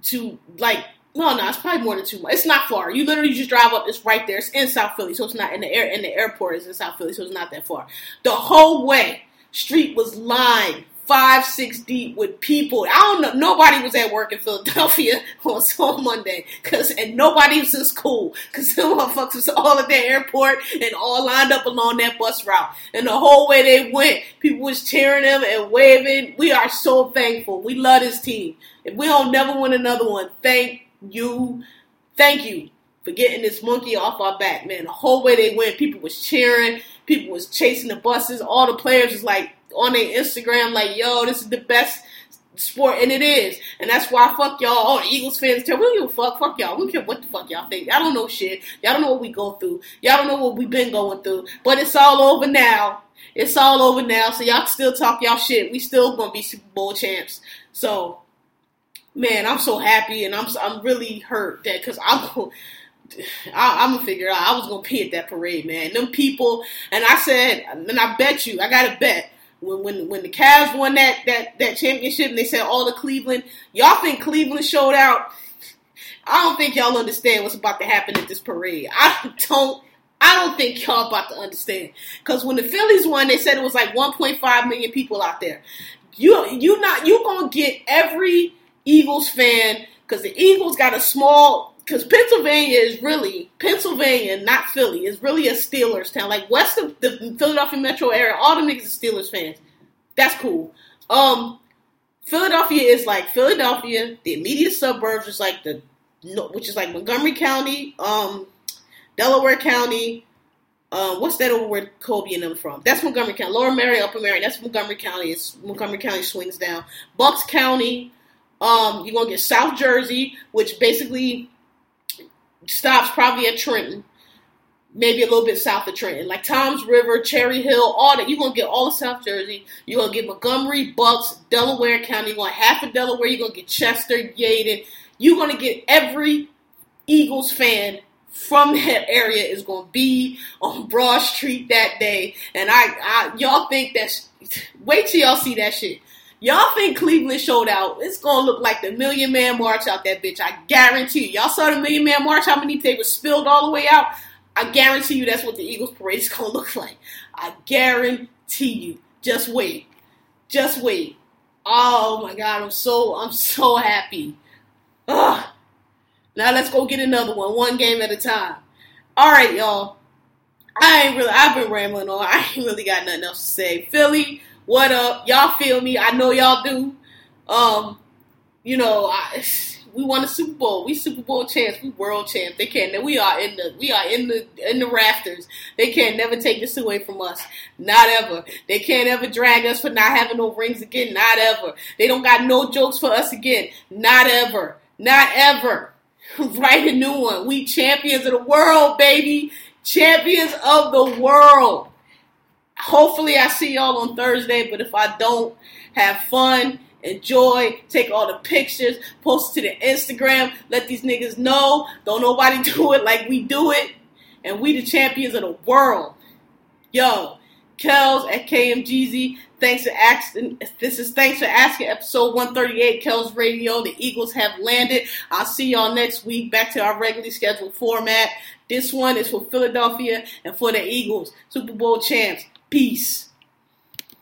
to like no, no, it's probably more than two miles. It's not far. You literally just drive up. It's right there. It's in South Philly, so it's not in the air. In the airport is in South Philly, so it's not that far. The whole way, street was lined five, six deep with people. I don't know. Nobody was at work in Philadelphia on, on Monday, cause and nobody was in school, cause some motherfuckers was all at the airport and all lined up along that bus route. And the whole way they went, people was cheering them and waving. We are so thankful. We love this team. If we don't never win another one, thank you, thank you for getting this monkey off our back, man. The whole way they went, people was cheering, people was chasing the buses. All the players was like on their Instagram like, yo, this is the best sport, and it is. And that's why fuck y'all. All Eagles fans tell we don't give a fuck. Fuck y'all. We don't care what the fuck y'all think. Y'all don't know shit. Y'all don't know what we go through. Y'all don't know what we've been going through. But it's all over now. It's all over now. So y'all still talk y'all shit. We still gonna be Super Bowl champs. So, man, I'm so happy, and I'm I'm really hurt that because I'm. I, am gonna figure out. I was gonna be at that parade, man. Them people, and I said, and I bet you, I got to bet when when when the Cavs won that that that championship and they said all the Cleveland, y'all think Cleveland showed out? I don't think y'all understand what's about to happen at this parade. I don't. I don't think y'all about to understand because when the Phillies won, they said it was like 1.5 million people out there. You you not you gonna get every Eagles fan because the Eagles got a small because Pennsylvania is really Pennsylvania, not Philly, is really a Steelers town. Like west of the Philadelphia metro area, all the niggas are Steelers fans. That's cool. Um, Philadelphia is like Philadelphia. The immediate suburbs is like the which is like Montgomery County, um, Delaware County. Um, what's that over where Kobe and them from? That's Montgomery County. Lower Merion, Upper Merion. That's Montgomery County. It's Montgomery County swings down. Bucks County. Um, you're gonna get South Jersey, which basically stops probably at Trenton, maybe a little bit south of Trenton, like Toms River, Cherry Hill, all that. You're gonna get all of South Jersey. You're gonna get Montgomery, Bucks, Delaware County. You're gonna half of Delaware. You're gonna get Chester, Yeadon. You're gonna get every Eagles fan from that area is gonna be on Broad Street that day. And I, I y'all think that's wait till y'all see that shit. Y'all think Cleveland showed out? It's gonna look like the Million Man March out that bitch. I guarantee you. Y'all saw the Million Man March? How many papers spilled all the way out? I guarantee you that's what the Eagles parade is gonna look like. I guarantee you. Just wait. Just wait. Oh my god, I'm so I'm so happy. Ugh. Now let's go get another one, one game at a time. All right, y'all. I ain't really. I've been rambling on. I ain't really got nothing else to say. Philly, what up? Y'all feel me? I know y'all do. Um, you know, I, we won the Super Bowl. We Super Bowl champs. We world champs. They can't. We are in the. We are in the in the rafters. They can't never take this away from us. Not ever. They can't ever drag us for not having no rings again. Not ever. They don't got no jokes for us again. Not ever. Not ever. Write a new one. We champions of the world, baby. Champions of the world. Hopefully, I see y'all on Thursday, but if I don't, have fun, enjoy, take all the pictures, post to the Instagram, let these niggas know. Don't nobody do it like we do it. And we the champions of the world. Yo, Kels at KMGZ. Thanks for asking. This is thanks for asking. Episode 138, Kels Radio. The Eagles have landed. I'll see y'all next week. Back to our regularly scheduled format. This one is for Philadelphia and for the Eagles, Super Bowl champs. Peace.